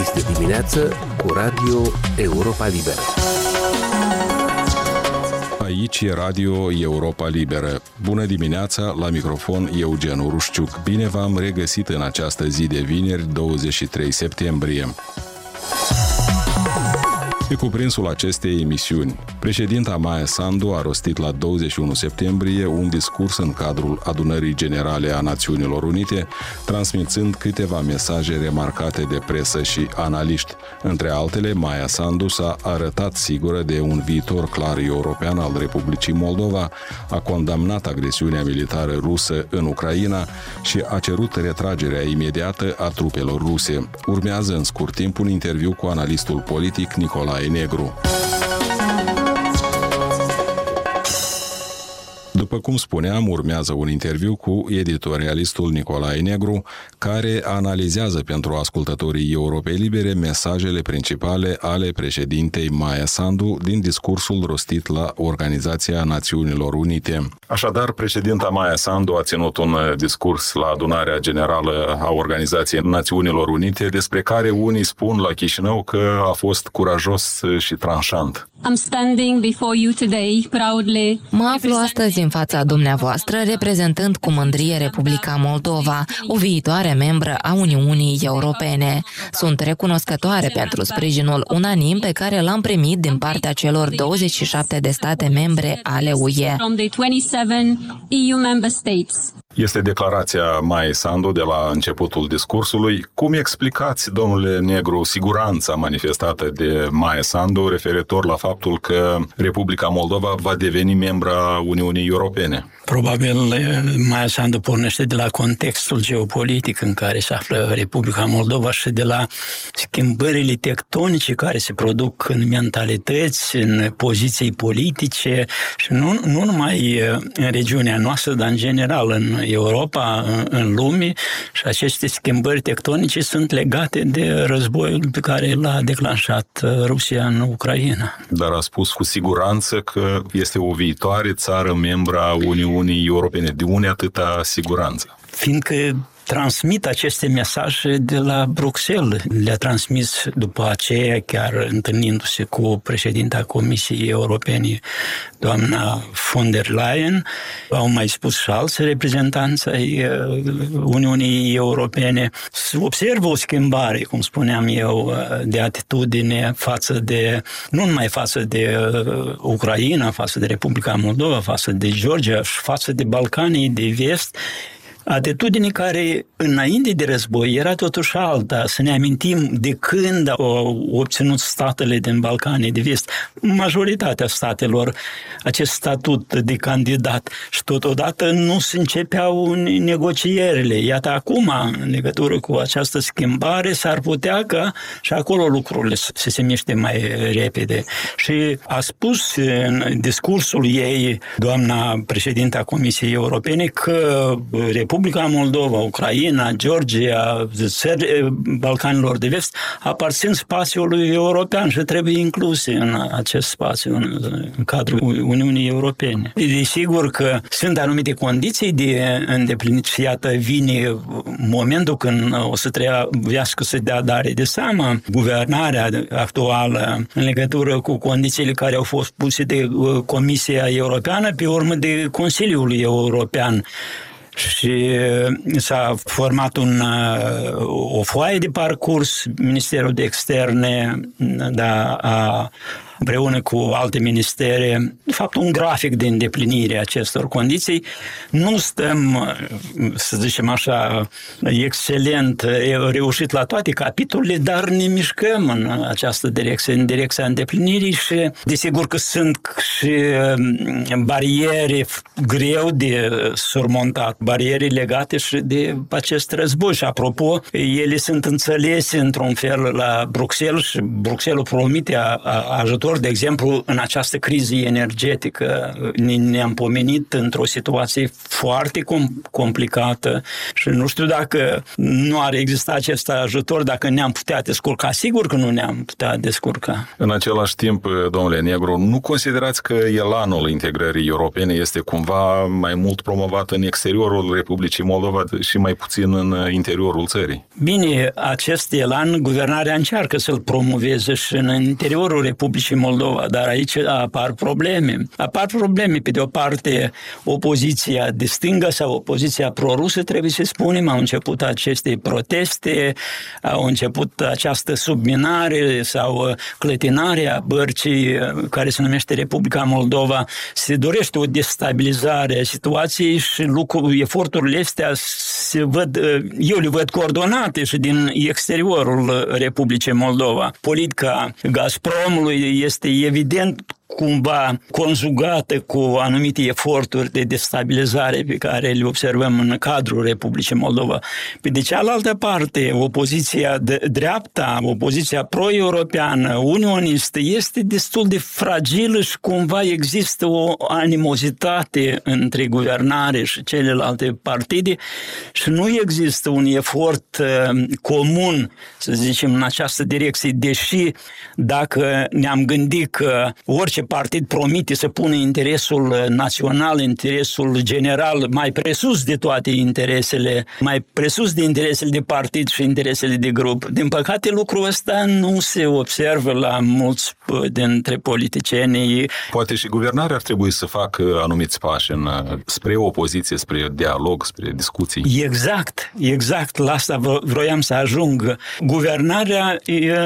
Este dimineață cu Radio Europa Liberă. Aici e Radio Europa Liberă. Bună dimineața, la microfon Eugen Urușciuc. Bine v-am regăsit în această zi de vineri, 23 septembrie. Pe cuprinsul acestei emisiuni, președinta Maia Sandu a rostit la 21 septembrie un discurs în cadrul adunării generale a Națiunilor Unite, transmițând câteva mesaje remarcate de presă și analiști. Între altele, Maia Sandu s-a arătat sigură de un viitor clar european al Republicii Moldova, a condamnat agresiunea militară rusă în Ucraina și a cerut retragerea imediată a trupelor ruse. Urmează în scurt timp un interviu cu analistul politic Nicolae Nicolae Negru. După cum spuneam, urmează un interviu cu editorialistul Nicolae Negru, care analizează pentru ascultătorii Europei Libere mesajele principale ale președintei Maia Sandu din discursul rostit la Organizația Națiunilor Unite. Așadar, președinta Maia Sandu a ținut un discurs la adunarea generală a Organizației Națiunilor Unite, despre care unii spun la Chișinău că a fost curajos și tranșant. I'm standing before you today proudly. Mă aflu astăzi în fața dumneavoastră reprezentând cu mândrie Republica Moldova, o viitoare membră a Uniunii Europene. Sunt recunoscătoare pentru sprijinul unanim pe care l-am primit din partea celor 27 de state membre ale UE. Este declarația Mai Sandu de la începutul discursului. Cum explicați, domnule Negru, siguranța manifestată de Mai Sandu referitor la faptul că Republica Moldova va deveni membra Uniunii Europene? Probabil Maia Sandu pornește de la contextul geopolitic în care se află Republica Moldova și de la schimbările tectonice care se produc în mentalități, în poziții politice și nu, nu numai în regiunea noastră, dar în general în Europa, în lume și aceste schimbări tectonice sunt legate de războiul pe care l-a declanșat Rusia în Ucraina. Dar a spus cu siguranță că este o viitoare țară membra Uniunii Europene. De unde atâta siguranță? Fiindcă transmit aceste mesaje de la Bruxelles. Le-a transmis după aceea, chiar întâlnindu-se cu președinta Comisiei Europene, doamna von der Leyen. Au mai spus și alți reprezentanți ai uh, Uniunii Europene. Observă o schimbare, cum spuneam eu, uh, de atitudine față de, nu numai față de uh, Ucraina, față de Republica Moldova, față de Georgia și față de Balcanii de vest, Atitudine care înainte de război era totuși alta. Să ne amintim de când au obținut statele din Balcanii de vest, majoritatea statelor, acest statut de candidat și totodată nu se începeau negocierile. Iată acum, în legătură cu această schimbare, s-ar putea ca și acolo lucrurile să se miște mai repede. Și a spus în discursul ei, doamna președinta Comisiei Europene, că Republica Moldova, Ucraina, Georgia, Balcanilor de Vest aparțin spațiului european și trebuie incluse în acest spațiu, în, în cadrul Uniunii Europene. Desigur că sunt anumite condiții de îndeplinit și iată vine momentul când o să trebuiască să dea dare de seama guvernarea actuală în legătură cu condițiile care au fost puse de uh, Comisia Europeană pe urmă de Consiliul European și s-a format un, o foaie de parcurs, Ministerul de Externe da, a împreună cu alte ministere, de fapt un grafic de îndeplinire a acestor condiții. Nu stăm, să zicem așa, excelent, reușit la toate capitolele, dar ne mișcăm în această direcție, în direcția îndeplinirii și desigur că sunt și um, bariere greu de surmontat, bariere legate și de acest război. Și apropo, ele sunt înțelese într-un fel la Bruxelles și Bruxelles promite ajutor viitor, de exemplu, în această criză energetică, ne-am pomenit într-o situație foarte com- complicată și nu știu dacă nu ar exista acest ajutor, dacă ne-am putea descurca. Sigur că nu ne-am putea descurca. În același timp, domnule Negru, nu considerați că elanul integrării europene este cumva mai mult promovat în exteriorul Republicii Moldova și mai puțin în interiorul țării? Bine, acest elan, guvernarea încearcă să-l promoveze și în interiorul Republicii Moldova, dar aici apar probleme. Apar probleme, pe de o parte, opoziția de stângă sau opoziția prorusă, trebuie să spunem, au început aceste proteste, au început această subminare sau clătinare a bărcii care se numește Republica Moldova. Se dorește o destabilizare a situației și lucru, eforturile astea se văd, eu le văd coordonate și din exteriorul Republicii Moldova. Politica Gazpromului evident cumva conjugată cu anumite eforturi de destabilizare pe care le observăm în cadrul Republicii Moldova. Pe de cealaltă parte, opoziția de dreapta, opoziția pro-europeană, unionistă, este destul de fragilă și cumva există o animozitate între guvernare și celelalte partide și nu există un efort uh, comun, să zicem, în această direcție, deși dacă ne-am gândit că orice orice partid promite să pună interesul național, interesul general mai presus de toate interesele, mai presus de interesele de partid și interesele de grup. Din păcate, lucrul ăsta nu se observă la mulți dintre politicienii. Poate și guvernarea ar trebui să facă anumiți pași în, spre opoziție, spre dialog, spre discuții. Exact, exact. La asta vroiam să ajung. Guvernarea,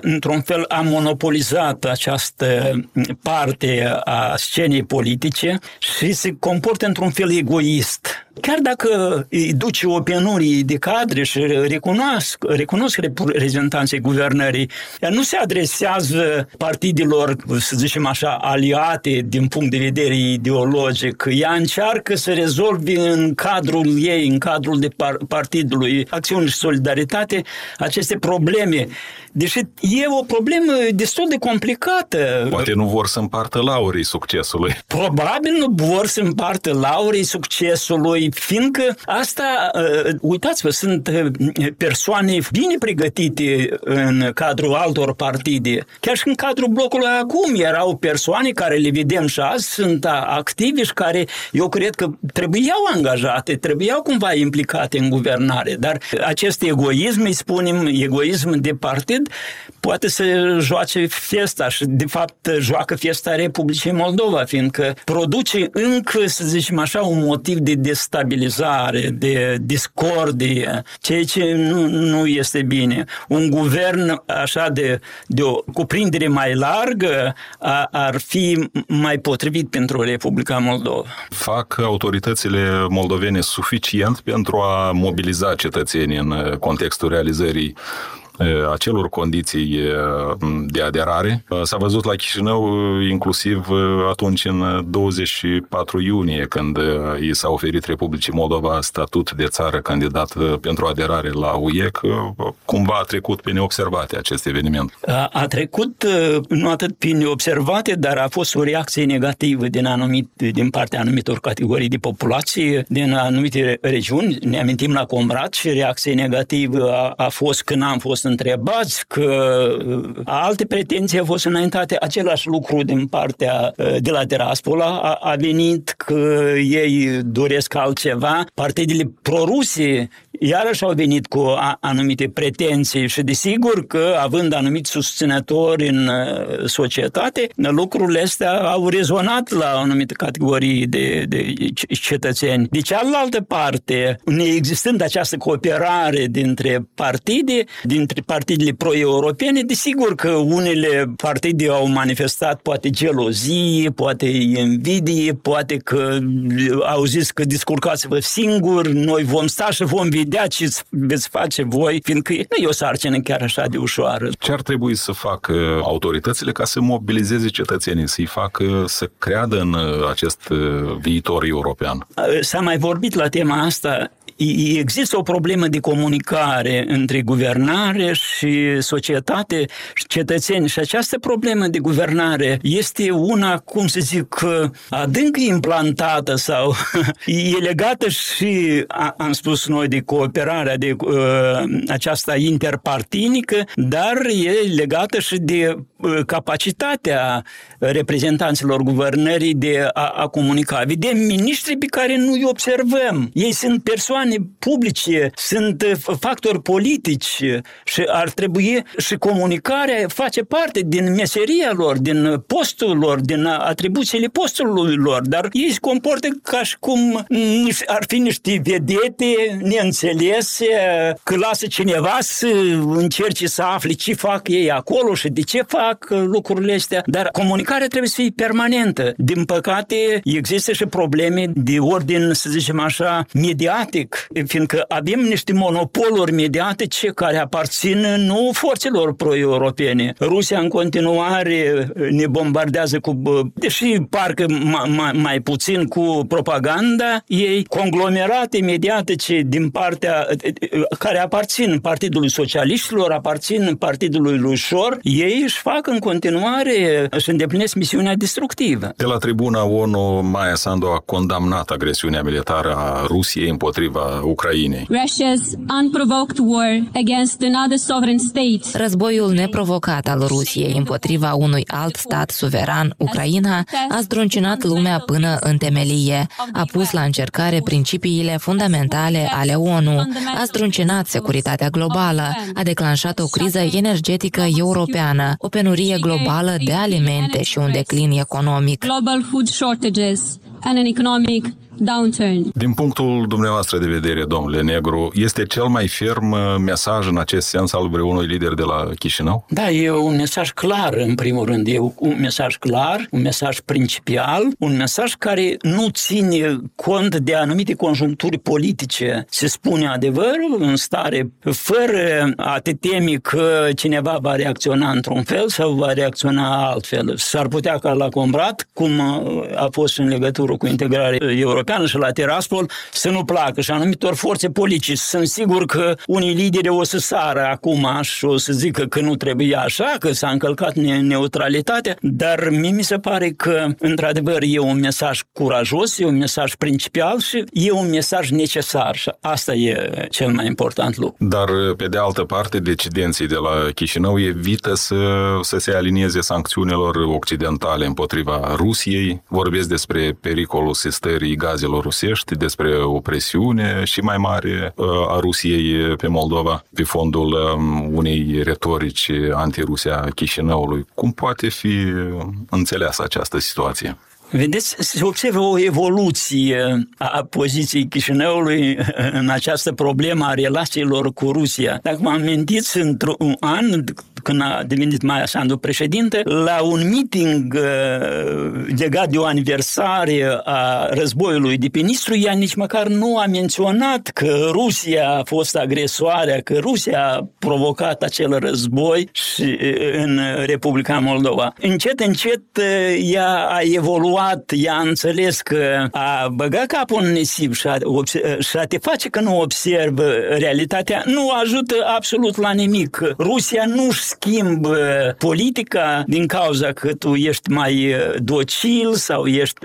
într-un fel, a monopolizat această parte parte a scenei politice și se comportă într-un fel egoist. Chiar dacă îi duce o penurie de cadre și recunosc, recunosc reprezentanții guvernării, ea nu se adresează partidelor, să zicem așa, aliate din punct de vedere ideologic. Ea încearcă să rezolve în cadrul ei, în cadrul de par- partidului, acțiuni și solidaritate, aceste probleme. Deși e o problemă destul de complicată. Poate nu vor să împartă laurii succesului. Probabil nu vor să împartă laurii succesului, fiindcă asta, uh, uitați-vă, sunt uh, persoane bine pregătite în cadrul altor partide. Chiar și în cadrul blocului acum erau persoane care le vedem și azi, sunt activi și care eu cred că trebuiau angajate, trebuiau cumva implicate în guvernare, dar acest egoism, îi spunem, egoism de partid, poate să joace fiesta și de fapt joacă fiesta Republicii Moldova, fiindcă produce încă, să zicem așa, un motiv de destabilizare destabilizare, de discordie, ceea ce nu, nu este bine. Un guvern așa de, de o cuprindere mai largă a, ar fi mai potrivit pentru Republica Moldova. Fac autoritățile moldovene suficient pentru a mobiliza cetățenii în contextul realizării acelor condiții de aderare. S-a văzut la Chișinău inclusiv atunci în 24 iunie, când i s-a oferit Republicii Moldova statut de țară candidat pentru aderare la UE, că cumva a trecut pe neobservate acest eveniment. A, a trecut nu atât pe neobservate, dar a fost o reacție negativă din, anumit, din partea anumitor categorii de populație, din anumite regiuni. Ne amintim la Comrat și reacție negativă a, a fost când am fost întrebați, că uh, alte pretenții au fost înaintate, același lucru din partea uh, de la Tiraspol a, a venit, că ei doresc altceva. Partidele proruse iarăși au venit cu anumite pretenții și desigur că având anumiți susținători în uh, societate, lucrurile astea au rezonat la anumite categorii de, de cetățeni. De cealaltă parte, neexistând această cooperare dintre partide, dintre partidele pro-europene, desigur că unele partide au manifestat poate gelozie, poate invidie, poate că au zis că discurcați-vă singuri, noi vom sta și vom vedea vedea ce veți face voi, fiindcă nu e o sarcină chiar așa de ușoară. Ce ar trebui să facă autoritățile ca să mobilizeze cetățenii, să-i facă să creadă în acest viitor european? S-a mai vorbit la tema asta există o problemă de comunicare între guvernare și societate și cetățeni și această problemă de guvernare este una, cum să zic, adânc implantată sau e legată și, am spus noi, de cooperarea de uh, aceasta interpartinică, dar e legată și de uh, capacitatea reprezentanților guvernării de a, a comunica. Vedem miniștri pe care nu îi observăm. Ei sunt persoane publice, sunt uh, factori politici și ar trebui și comunicarea face parte din meseria lor, din postul lor, din atribuțiile postului lor, dar ei se comportă ca și cum ar fi niște vedete neînțelese, că lasă cineva să încerce să afle ce fac ei acolo și de ce fac lucrurile astea, dar comunicarea trebuie să fie permanentă. Din păcate, există și probleme de ordin, să zicem așa, mediatic, fiindcă avem niște monopoluri mediatice care aparțin nu forțelor pro-europene. Rusia în continuare ne bombardează cu, deși parcă mai, mai puțin cu propaganda ei, conglomerate mediatice din partea care aparțin Partidului Socialiștilor, aparțin Partidului lui Șor, ei își fac în continuare, își îndeplinesc misiunea destructivă. De la tribuna ONU, Maia Sandu a condamnat agresiunea militară a Rusiei împotriva Ucrainei. Russia's unprovoked war against another sovereign state. Războiul neprovocat al Rusiei împotriva unui alt stat suveran, Ucraina, a zdruncinat lumea până în temelie, a pus la încercare principiile fundamentale ale ONU, a zdruncinat securitatea globală, a declanșat o criză energetică europeană, o penurie globală de alimente și un declin economic. Global food shortages and an economic downturn. Din punctul dumneavoastră de vedere, domnule Negru, este cel mai ferm uh, mesaj în acest sens al vreunui lider de la Chișinău? Da, e un mesaj clar, în primul rând. E un mesaj clar, un mesaj principial, un mesaj care nu ține cont de anumite conjuncturi politice. Se spune adevărul în stare, fără a te temi că cineva va reacționa într-un fel sau va reacționa altfel. S-ar putea ca la Combrat, cum a fost în legătură cu integrarea europeană, Europeană și la Tiraspol să nu placă și anumitor forțe politice. Sunt sigur că unii lideri o să sară acum și o să zică că nu trebuie așa, că s-a încălcat neutralitatea, dar mie mi se pare că, într-adevăr, e un mesaj curajos, e un mesaj principial și e un mesaj necesar și asta e cel mai important lucru. Dar, pe de altă parte, decidenții de la Chișinău evită să, să se alinieze sancțiunilor occidentale împotriva Rusiei. Vorbesc despre pericolul sistării gaz gazelor rusești, despre o presiune și mai mare uh, a Rusiei pe Moldova pe fondul um, unei retorici anti-Rusia Chișinăului. Cum poate fi înțeleasă această situație? Vedeți, se observă o evoluție a poziției Chișinăului în această problemă a relațiilor cu Rusia. Dacă mă amintiți, într-un an, când a devenit Maia Sandu președinte, la un meeting uh, legat de o aniversare a războiului de pe Nistru, ea nici măcar nu a menționat că Rusia a fost agresoarea, că Rusia a provocat acel război și, uh, în Republica Moldova. Încet, încet, uh, ea a evoluat, ea a înțeles că a băga capul în nisip și a, și a te face că nu observă realitatea, nu ajută absolut la nimic. Rusia nu-și schimbă politica din cauza că tu ești mai docil sau ești...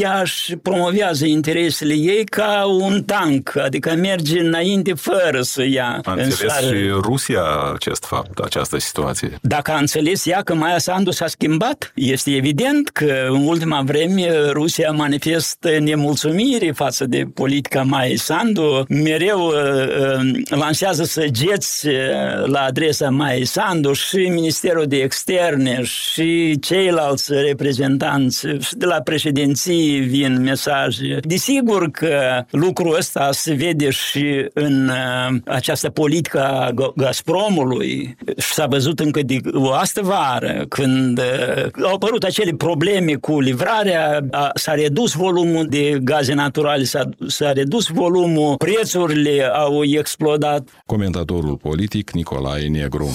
Ea își promovează interesele ei ca un tank, adică merge înainte fără să ia A înțeles și Rusia acest fapt, această situație. Dacă a înțeles ea că Maia Sandu s-a schimbat, este evident că în ultima vreme Rusia manifestă nemulțumire față de politica Maia Sandu, mereu uh, lansează săgeți la adresa Maia Sandu, Sandu și Ministerul de Externe și ceilalți reprezentanți de la președinții vin mesaje. Desigur că lucrul ăsta se vede și în uh, această politică a Gazpromului și s-a văzut încă de o astă vară când uh, au apărut acele probleme cu livrarea, s-a redus volumul de gaze naturale, s-a, s-a redus volumul, prețurile au explodat. Comentatorul politic Nicolae Negru.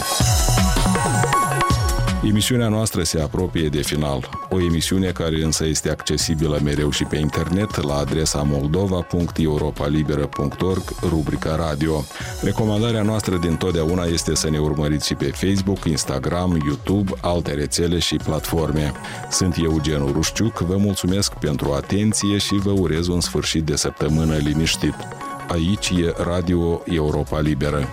Emisiunea noastră se apropie de final, o emisiune care însă este accesibilă mereu și pe internet la adresa moldova.europalibera.org, rubrica radio. Recomandarea noastră din totdeauna este să ne urmăriți și pe Facebook, Instagram, YouTube, alte rețele și platforme. Sunt Eugen Rușciuc, vă mulțumesc pentru atenție și vă urez un sfârșit de săptămână liniștit. Aici e Radio Europa Liberă.